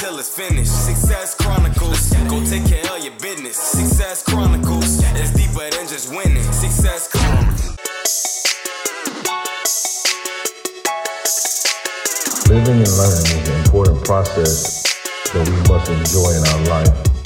Until it's finished. Success Chronicles. Go take care of your business. Success Chronicles. It's deeper than just winning. Success Chronicles. Living and learning is an important process that we must enjoy in our life.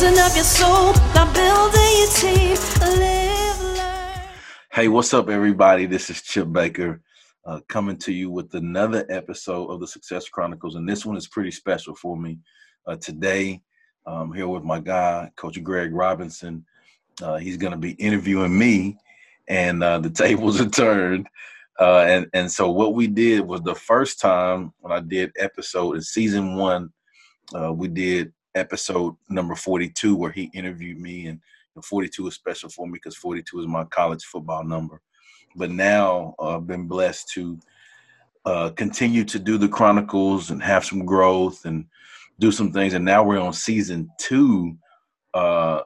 Your soul. Building your team. Live, learn. Hey, what's up, everybody? This is Chip Baker uh, coming to you with another episode of the Success Chronicles, and this one is pretty special for me. Uh, today, I'm here with my guy, Coach Greg Robinson. Uh, he's going to be interviewing me, and uh, the tables are turned. Uh, and and so what we did was the first time when I did episode in season one, uh, we did episode number 42 where he interviewed me and and 42 is special for me because 42 is my college football number. But now uh, I've been blessed to uh, continue to do the Chronicles and have some growth and do some things. And now we're on season two, uh,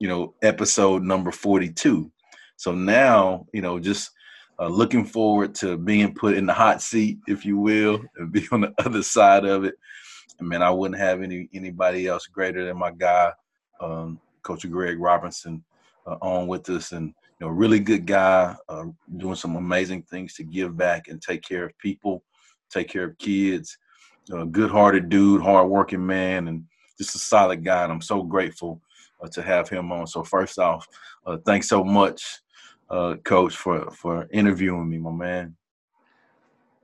you know, episode number 42. So now, you know, just uh, looking forward to being put in the hot seat, if you will, and be on the other side of it. I mean, I wouldn't have any anybody else greater than my guy, um, Coach Greg Robinson, uh, on with us, and you know, really good guy, uh, doing some amazing things to give back and take care of people, take care of kids. A good-hearted dude, hard-working man, and just a solid guy. And I'm so grateful uh, to have him on. So first off, uh, thanks so much, uh, Coach, for for interviewing me, my man.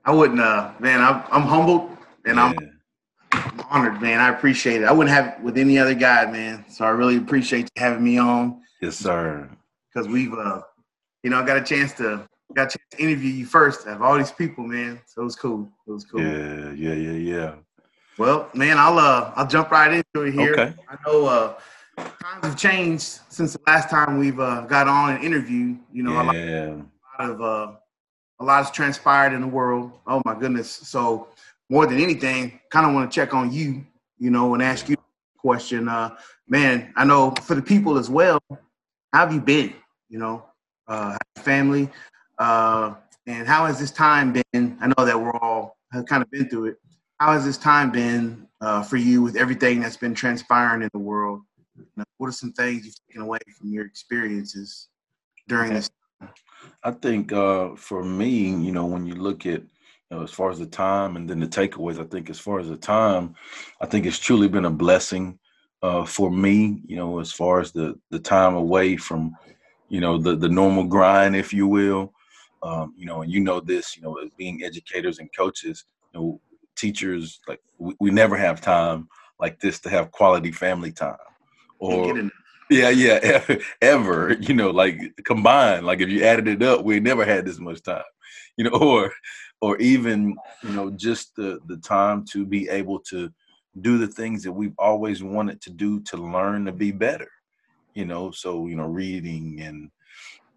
I wouldn't, uh, man. I'm, I'm humbled and I'm Yeah. Honored, man. I appreciate it. I wouldn't have it with any other guy, man. So I really appreciate you having me on yes, sir. because we've, uh, you know, I got a chance to got a chance to interview you first out of all these people, man. So it was cool. It was cool. Yeah, yeah, yeah, yeah. Well, man, I'll uh, I'll jump right into it here. Okay. I know uh, times have changed since the last time we've uh, got on an interview. You know, yeah. a lot Yeah. of uh, a lot has transpired in the world. Oh my goodness! So more than anything, kind of want to check on you, you know, and ask you a question. Uh, man, I know for the people as well. How have you been? You know, uh, family, uh, and how has this time been? I know that we're all have kind of been through it. How has this time been uh, for you with everything that's been transpiring in the world? You know, what are some things you've taken away from your experiences during this? I think uh, for me, you know, when you look at, know, as far as the time and then the takeaways, I think as far as the time, I think it's truly been a blessing uh, for me, you know, as far as the the time away from, you know, the the normal grind, if you will. Um, you know, and you know this, you know, as being educators and coaches, you know, teachers, like we, we never have time like this to have quality family time. Or yeah, yeah, ever, ever, you know, like combined, like if you added it up, we never had this much time, you know, or, or even, you know, just the the time to be able to do the things that we've always wanted to do to learn to be better, you know. So you know, reading and,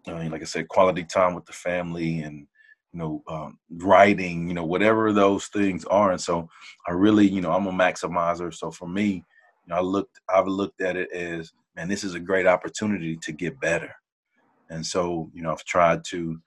uh, like I said, quality time with the family and you know, um, writing, you know, whatever those things are. And so I really, you know, I'm a maximizer. So for me, you know, I looked, I've looked at it as, man, this is a great opportunity to get better. And so, you know, I've tried to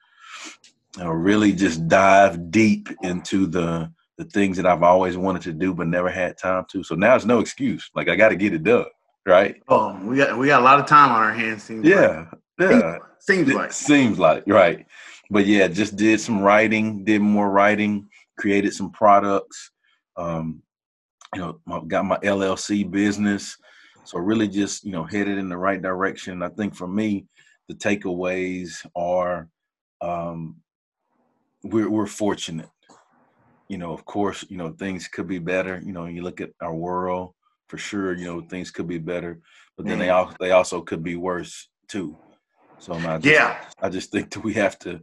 know, really just dive deep into the the things that I've always wanted to do but never had time to. So now it's no excuse. Like I got to get it done, right? Oh, we got we got a lot of time on our hands. Seems Yeah, like. yeah. seems It like. seems like right, but yeah, just did some writing, did more writing, created some products. Um, you know, my- got my LLC business, so really just you know headed in the right direction. I think for me, the takeaways are um, we're we're fortunate. You know, of course, you know things could be better. You know, you look at our world for sure. You know, things could be better, but then they mm-hmm. all they also could be worse too. So I just, Yeah. I just think that we have to, you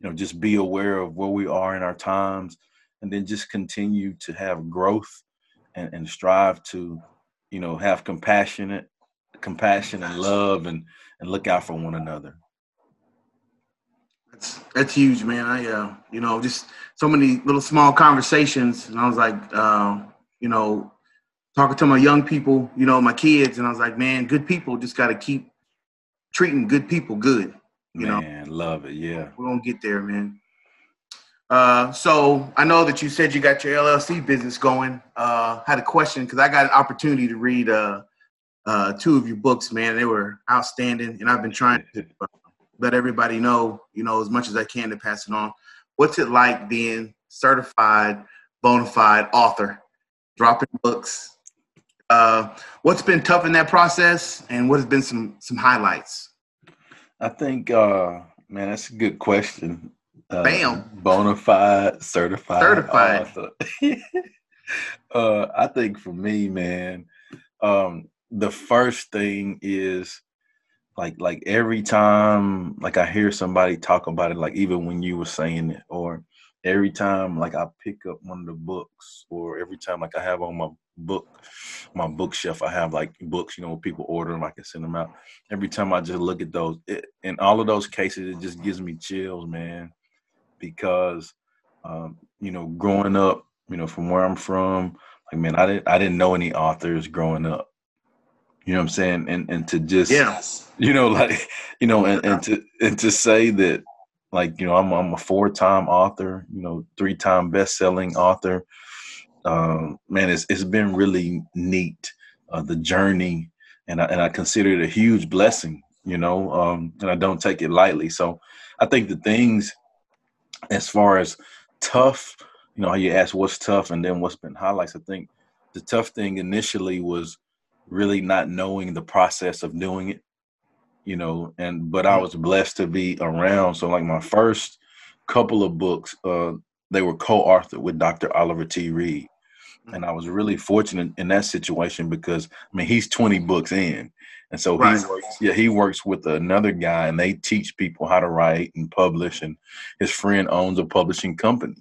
know, just be aware of where we are in our times, and then just continue to have growth and, and strive to, you know, have compassionate, compassion and love, and and look out for one another. That's that's huge, man. I uh, you know, just so many little small conversations, and I was like, uh, you know, talking to my young people, you know, my kids, and I was like, man, good people just got to keep treating good people good. You know, Man, love it. Yeah. we're gonna get there, man. Uh, so I know that you said you got your LLC business going. Uh, had a question because I got an opportunity to read uh, uh, two of your books, man. They were outstanding, and I've been trying to let everybody know, you know, as much as I can to pass it on. What's it like being certified, bona fide author, dropping books? Uh, what's been tough in that process, and what has been some some highlights? I think, uh, man, that's a good question. Uh, Bam. Bona fide, certified. Certified. author. uh, I think for me, man, um, the first thing is like like every time like I hear somebody talk about it, like even when you were saying it, or every time like I pick up one of the books, or every time like I have on my book, my bookshelf, I have like books, you know, people order them, I can send them out. Every time I just look at those, it, in all of those cases, it just gives me chills, man, because um, you know, growing up, you know, from where I'm from, like man, I didn't I didn't know any authors growing up. You know what I'm saying? And and to just Yeah, you know, like you know, and, and to and to say that, like you know, I'm I'm a four time author, you know, three time best selling author. Um, man, it's it's been really neat uh, the journey, and I and I consider it a huge blessing, you know, um, and I don't take it lightly. So I think the things as far as tough, you know, how you ask what's tough and then what's been highlights. I think the tough thing initially was really not knowing the process of doing it you know and but i was blessed to be around. So like my first couple of books uh they were co-authored with dr oliver t. Reed and i was really fortunate in that situation because i mean he's 20 books in and so Right. he works yeah he works with another guy and they teach people how to write and publish and his friend owns a publishing company.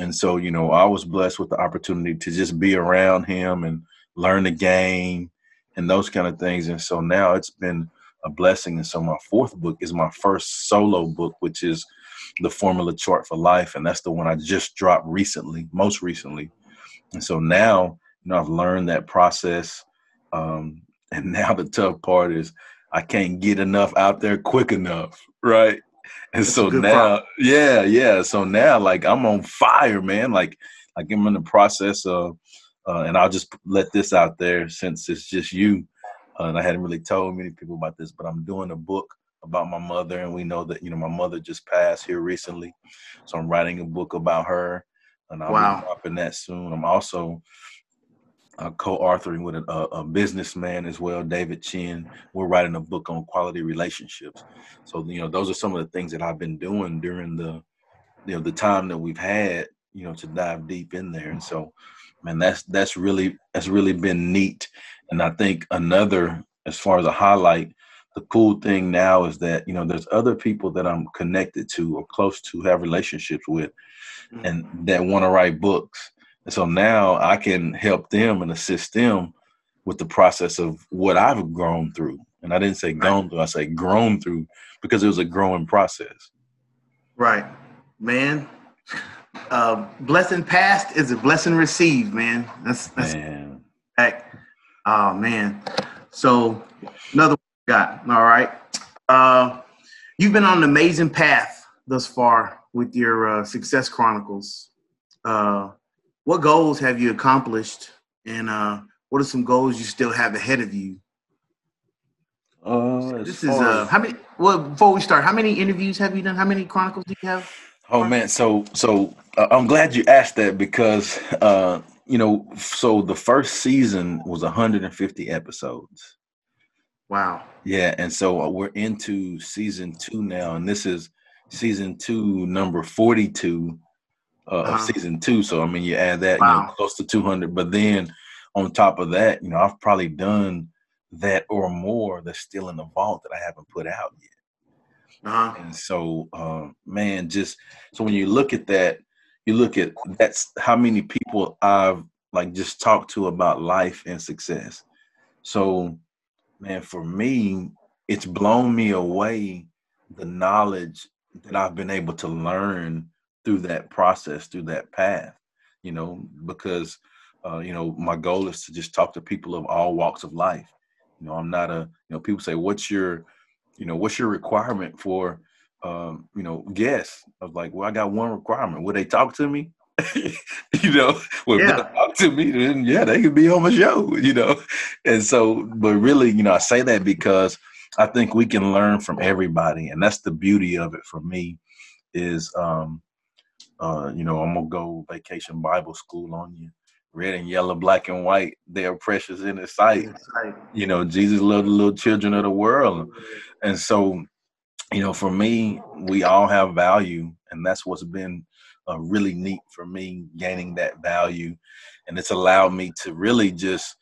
And so you know i was blessed with the opportunity to just be around him and learn the game and those kind of things. And so now it's been a blessing. And so my fourth book is my first solo book which is the formula chart for life. And that's the one i just dropped recently most recently. And so now you know i've learned that process. Um, and now the tough part is i can't get enough out there quick enough right? And That's so now yeah yeah. So now like i'm on fire man. Like like i'm in the process of uh, and i'll just let this out there since it's just you uh, and i hadn't really told many people about this but i'm doing a book about my mother and we know that you know my mother just passed here recently so i'm writing a book about her and i'll Wow. be dropping that soon i'm also uh, co-authoring with a, a, a businessman as well, David Chin. We're writing a book on quality relationships. So you know, those are some of the things that I've been doing during the you know the time that we've had, you know, to dive deep in there. And so, man, that's that's really that's really been neat. And I think another, as far as a highlight, the cool thing now is that you know there's other people that I'm connected to or close to, have relationships with, mm-hmm. and that want to write books. And so now I can help them and assist them with the process of what I've grown through. And I didn't say gone through, I say grown through because it was a growing process. Right, man. Uh, blessing past is a blessing received, man. That's that's Man. Oh man. So another one we got. All right. Uh, you've been on an amazing path thus far with your uh, Success Chronicles. Uh, what goals have you accomplished, and uh, what are some goals you still have ahead of you? Uh, as This is uh, how many? Well, before we start, how many interviews have you done? How many chronicles do you have? Oh man, so so uh, I'm glad you asked that because uh, you know, so the first season was 150 episodes. Wow. Yeah, and so uh, we're into season two now, and this is season two, number 42 uh, of Uh-huh. season two. So I mean, you add that, you know, close to 200. But then on top of that, you know, I've probably done that or more that's still in the vault that I haven't put out yet. Uh-huh. And so, uh, man, just so when you look at that, you look at that's how many people I've like just talked to about life and success. So, man, for me, it's blown me away the knowledge that I've been able to learn through that process, through that path, you know, because, uh, you know, my goal is to just talk to people of all walks of life. You know, I'm not a, you know, people say, what's your, you know, what's your requirement for, um, you know, guests? of like, well, I got one requirement. Will they talk to me? you know, when yeah. talk to me, then yeah, they could be on my show, you know. And so, but really, you know, I say that because I think we can learn from everybody, and that's the beauty of it for me. Is um, uh, you know, I'm gonna go vacation Bible school on you. Red and yellow, black and white, they are precious in His sight. You know, Jesus loved the little children of the world, and so, you know, for me, we all have value, and that's what's been uh, really neat for me gaining that value, and it's allowed me to really just,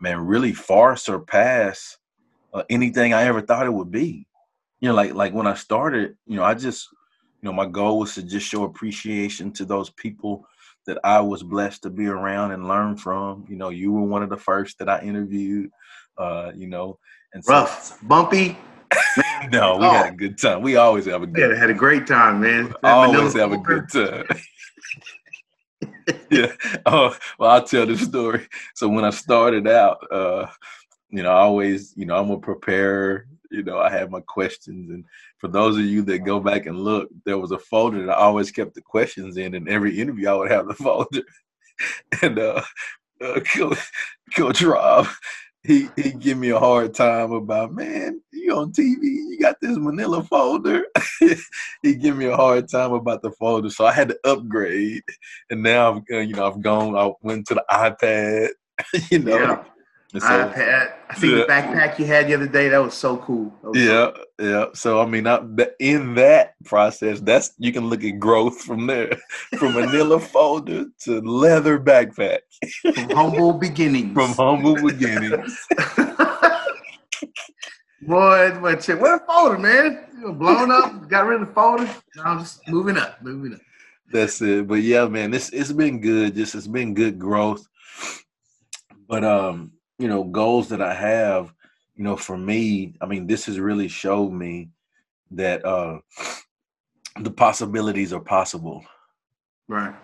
man, really far surpass uh, anything I ever thought it would be. You know, like like when I started, you know, I just, you know, my goal was to just show appreciation to those people that I was blessed to be around and learn from. You know, you were one of the first that I interviewed. Uh, you know, and so, rough, bumpy. no, we oh. had a good time. We always have a good. Yeah, had a great time, man. always have a good time. yeah. Oh, well, I'll tell the story. So when I started out, uh, you know, I always, you know, I'm a preparer. You know, I have my questions, and for those of you that go back and look, there was a folder that I always kept the questions in. And every interview, I would have the folder. and uh, uh Coach, Coach Rob, he he give me a hard time about, man, you on TV, you got this Manila folder. he give me a hard time about the folder, so I had to upgrade. And now, I've, uh, you know, I've gone. I went to the iPad. you know. Yeah so, iPad. I see yeah. the backpack you had the other day. That was so cool. Was yeah, cool. yeah. So I mean, I, in that process, that's you can look at growth from there, from Manila folder to leather backpack. From humble beginnings. from humble beginnings. Boy, but check what a folder, man. You blown up, got rid of the folder. Now I'm just moving up, moving up. That's it. But yeah, man, this it's been good. Just it's been good growth. But um, you know, goals that I have, you know, for me, I mean, this has really showed me that uh the possibilities are possible. Right.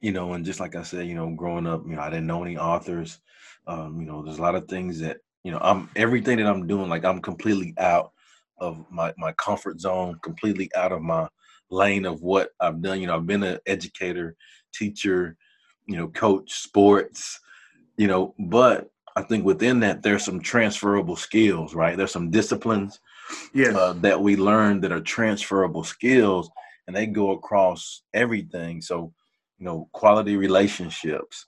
You know, and just like I said, you know, growing up, you know, I didn't know any authors. Um, you know, there's a lot of things that, you know, I'm everything that I'm doing, like I'm completely out of my my comfort zone, completely out of my lane of what I've done. You know, I've been an educator, teacher, you know, coach, sports, you know, but I think within that there's some transferable skills, right? There's some disciplines yes. uh, that we learn that are transferable skills, and they go across everything. So, you know, quality relationships,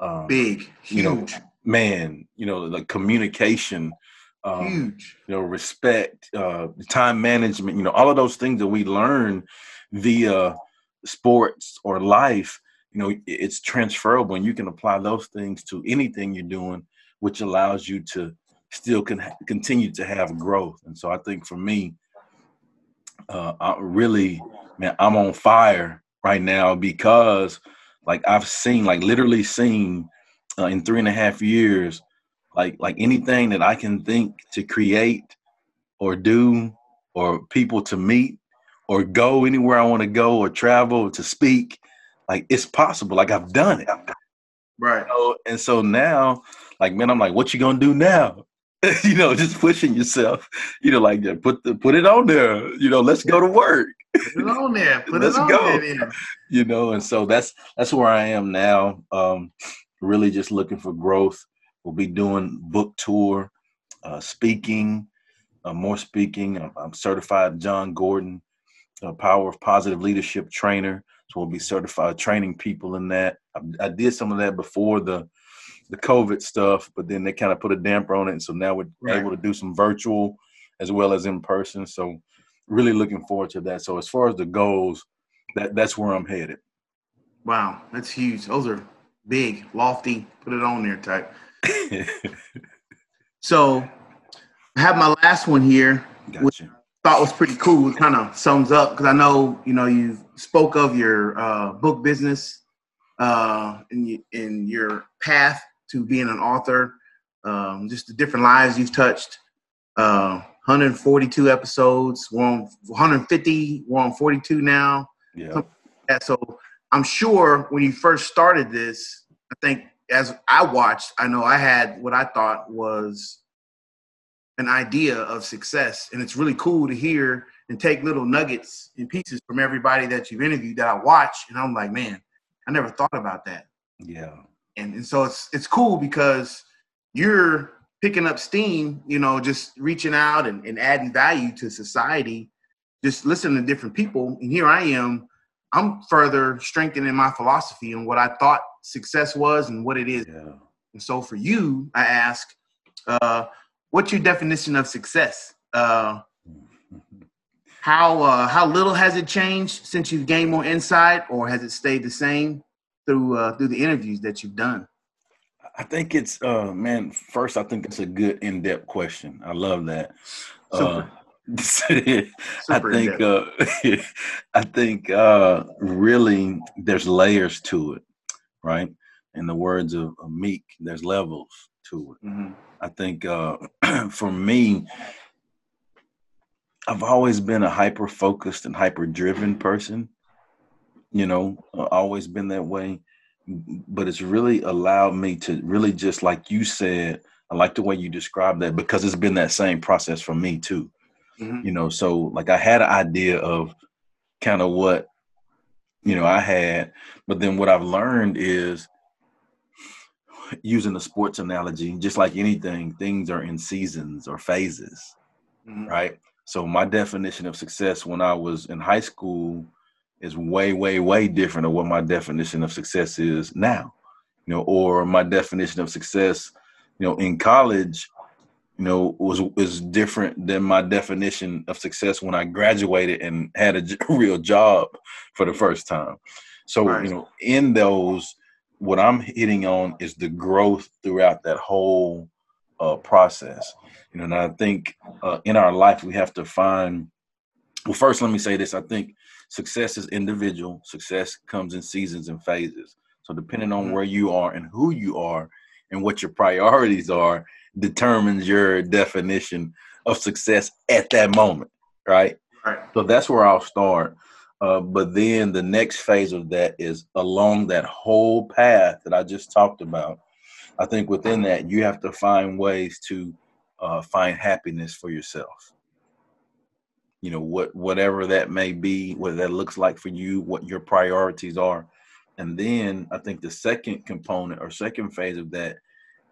um, big, huge. you know, man, you know, the communication, um, huge, you know, respect, uh, time management, you know, all of those things that we learn via sports or life you know it's transferable and you can apply those things to anything you're doing which allows you to still can continue to have growth. And so I think for me, uh, I really, man, I'm on fire right now because like I've seen, like literally seen uh, in three and a half years, like like anything that I can think to create or do or people to meet or go anywhere I want to go or travel to speak, like it's possible. Like I've done it. Right. So, and so now like man i'm like what you gonna do now? You know just pushing yourself you know like yeah, put the put it on there you know let's go to work. Put it on there put let's it on go. there, you know and so that's that's where i am now um really just looking for growth. We'll be doing book tour uh speaking uh, more speaking. I'm, I'm certified Jon Gordon power of positive leadership trainer. So we'll be certified training people in that. I, I did some of that before the the COVID stuff, but then they kind of put a damper on it. And so now we're right. able to do some virtual as well as in person. So really looking forward to that. So as far as the goals, that that's where I'm headed. Wow, that's huge. Those are big, lofty, put it on there type. so I have my last one here. Gotcha. thought was pretty cool. It kind of sums up because I know you know you spoke of your uh, book business uh, and, in your path to being an author, um, just the different lives you've touched. Uh, 142 episodes. We're on 150. We're on 42 now. Yeah. So I'm sure when you first started this, I think as I watched, I know I had what I thought was an idea of success. And it's really cool to hear and take little nuggets and pieces from everybody that you've interviewed that I watch. And I'm like, man, I never thought about that. Yeah. And, and so it's it's cool because you're picking up steam, you know, just reaching out and, and adding value to society, just listening to different people. And here I am, I'm further strengthening my philosophy and what I thought success was and what it is. Yeah. And so for you, I ask, uh, what's your definition of success? Uh, how uh, how little has it changed since you've gained more insight, or has it stayed the same through uh, through the interviews that you've done? I think it's uh man. First, I think it's a good in depth question. I love that. Super. Uh, I think uh, I think uh, really there's layers to it, right? In the words of, of Meek, there's levels to it. Mm-hmm. I think uh, for me, I've always been a hyper focused and hyper driven person. You know, always been that way. But it's really allowed me to really just like you said, I like the way you describe that because it's been that same process for me too. Mm-hmm. You know, so like I had an idea of kind of what, you know, I had, but then what I've learned is using the sports analogy, just like anything, things are in seasons or phases, Mm-hmm. right? So my definition of success when I was in high school is way, way, way different of what my definition of success is now. You know, or my definition of success, you know, in college, you know, was was different than my definition of success when I graduated and had a real job for the first time. So, Right. you know, in those, what I'm hitting on is the growth throughout that whole uh, process. You know, and I think uh, in our life we have to find. Well, first, let me say this: I think success is individual. Success comes in seasons and phases. So, depending on Mhm. where you are and who you are and what your priorities are, determines your definition of success at that moment, right? Right. So that's where I'll start. Uh, but then the next phase of that is along that whole path that I just talked about. I think within that, you have to find ways to uh, find happiness for yourself. You know, what whatever that may be, what that looks like for you, what your priorities are. And then I think the second component or second phase of that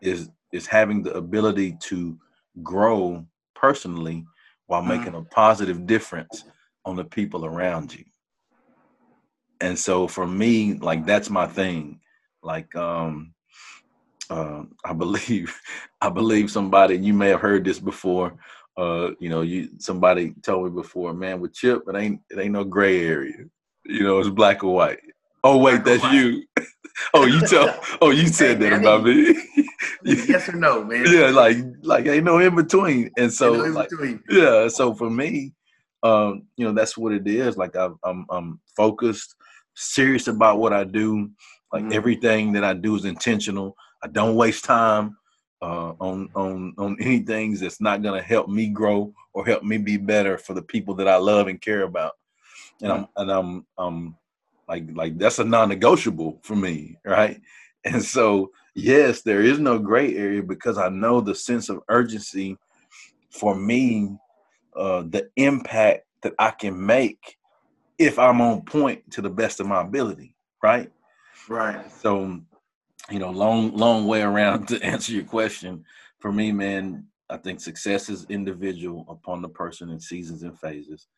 is is having the ability to grow personally while Mhm. making a positive difference on the people around you. And so for me, like that's my thing. Like um uh, I believe I believe somebody you may have heard this before. Uh, you know, you somebody told me before, man, with Chip, it ain't it ain't no gray area. You know, it's black or white. Oh wait, Black that's you. oh, you tell oh you said Hey, that man, about me. yes or no, man? yeah, like like ain't no in between. And so in like between. yeah so for me um you know that's what it is like I've, i'm i'm focused serious about what i do like Mhm. everything that i do is intentional i don't waste time uh on on on any things that's not going to help me grow or help me be better for the people that i love and care about and i'm and i'm um like like that's a non-negotiable for me right and so yes there is no gray area because i know the sense of urgency for me uh, the impact that I can make if I'm on point to the best of my ability, right? Right. So, you know, long, long way around to answer your question. For me, man, I think success is individual upon the person in seasons and phases.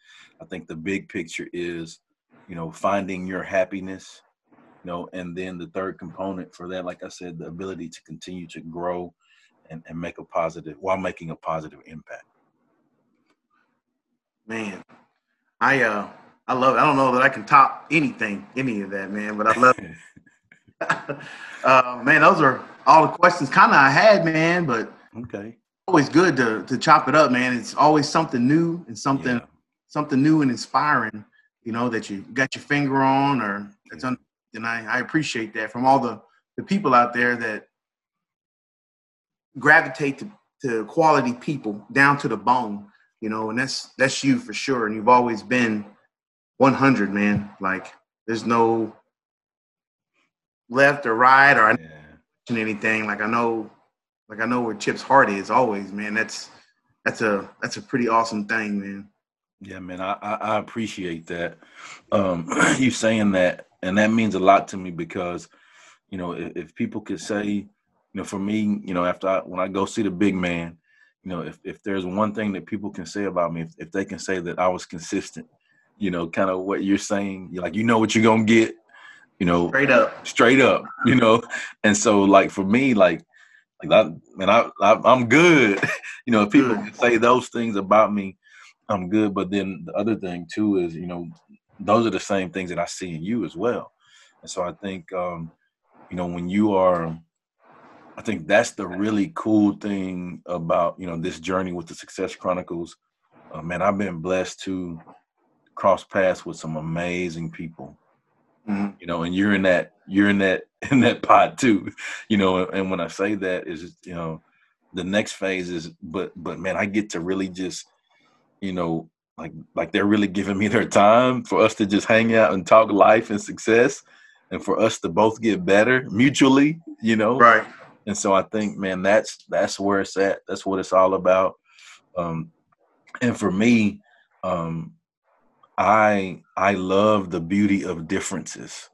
I think the big picture is, you know, finding your happiness, you know, and then the third component for that, like I said, the ability to continue to grow and, and make a positive while making a positive impact. Man, I uh I love it. I don't know that I can top anything, any of that, man, but I love uh man, those are all the questions kinda I had, man, but Okay. always good to to chop it up, man. It's always something new and something yeah. something new and inspiring. You know that you got your finger on, or it's un- and I, I appreciate that from all the the people out there that gravitate to, to quality people down to the bone. You know, and that's that's you for sure. And you've always been 100, man. Like there's no left or right or yeah. anything. Like I know like I know where Chip's heart is always, man. That's that's a that's a pretty awesome thing, man. Yeah, man, I I, I appreciate that. Um, you saying that, and that means a lot to me because, you know, if, if people could say, you know, for me, you know, after I, when I go see the big man, you know, if if there's one thing that people can say about me, if, if they can say that I was consistent, you know, kind of what you're saying, you're like you know what you're gonna get, you know, straight up, straight up, you know, and so like for me, like like that, man, I, I am good. you know, if people say those things about me, I'm good. But then the other thing too is, you know, those are the same things that I see in you as well. And so I think, um, you know, when you are, I think that's the really cool thing about you know this journey with the Success Chronicles. Uh, man, I've been blessed to cross paths with some amazing people. Mm-hmm. You know, and you're in that you're in that in that pot too. You know, and when I say that is you know, the next phase is but but man, I get to really just, you know, like like they're really giving me their time for us to just hang out and talk life and success and for us to both get better mutually, you know. Right. And so I think, man, that's that's where it's at. That's what it's all about. Um, and for me, um, I I love the beauty of differences.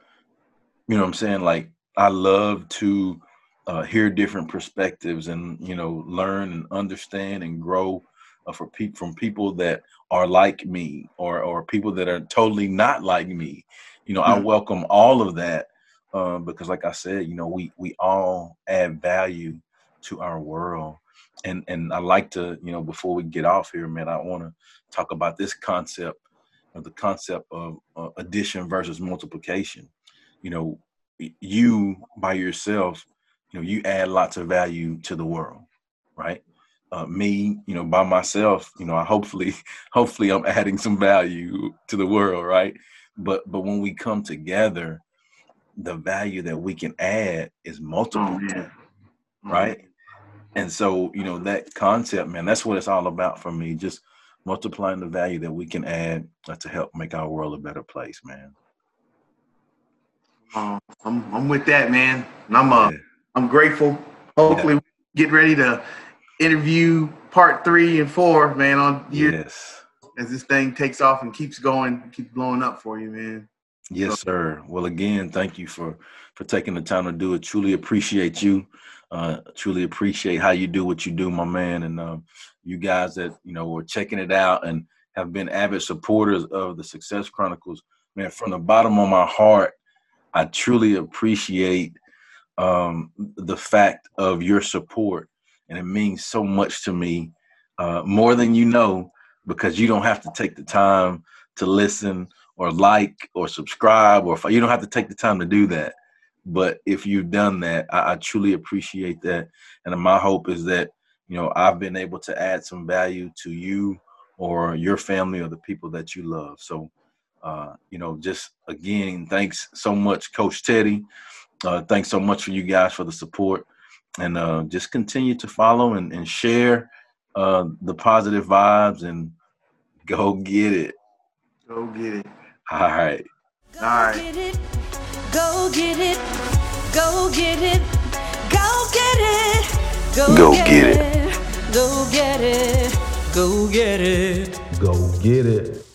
You know what I'm saying? Like I love to uh, hear different perspectives and you know learn and understand and grow uh, for pe- from people that are like me or or people that are totally not like me. You know, mm-hmm. I hmm. welcome all of that uh, because, like I said, you know, we we all add value to our world. And and I like to, you know, before we get off here, man, I want to talk about this concept of the concept of uh, addition versus multiplication. You know, you by yourself, you know, you add lots of value to the world, right? Uh, me, you know, by myself, you know, I hopefully, hopefully, I'm adding some value to the world, right? But but when we come together, the value that we can add is multiple, oh, yeah. right? And so, you know, that concept, man, that's what it's all about for me. Just multiplying the value that we can add uh, to help make our world a better place, man. Uh, I'm I'm with that, man. And I'm uh yeah. I'm grateful. Hopefully, yeah. get ready to interview part three and four, man. On yes, as this thing takes off and keeps going, keeps blowing up for you, man. Yes, so. sir. Well, again, thank you for for taking the time to do it. Truly appreciate you. Uh, truly appreciate how you do what you do, my man. And um, you guys that you know were checking it out and have been avid supporters of the Success Chronicles. Man, from the bottom of my heart, I truly appreciate um, the fact of your support, and it means so much to me, uh, more than you know, because you don't have to take the time to listen or like or subscribe, or you don't have to take the time to do that. But if you've done that, I, I truly appreciate that, and my hope is that you know I've been able to add some value to you or your family or the people that you love. So uh, you know, just again, thanks so much, Coach Teddy. Uh, thanks so much for you guys for the support, and uh, just continue to follow and, and share uh, the positive vibes and go get it. Go get it. All right. All right. Get it. Go get it. Go get it. Go get it. Go, go get, get it. it. Go get it. Go get it. Go get it.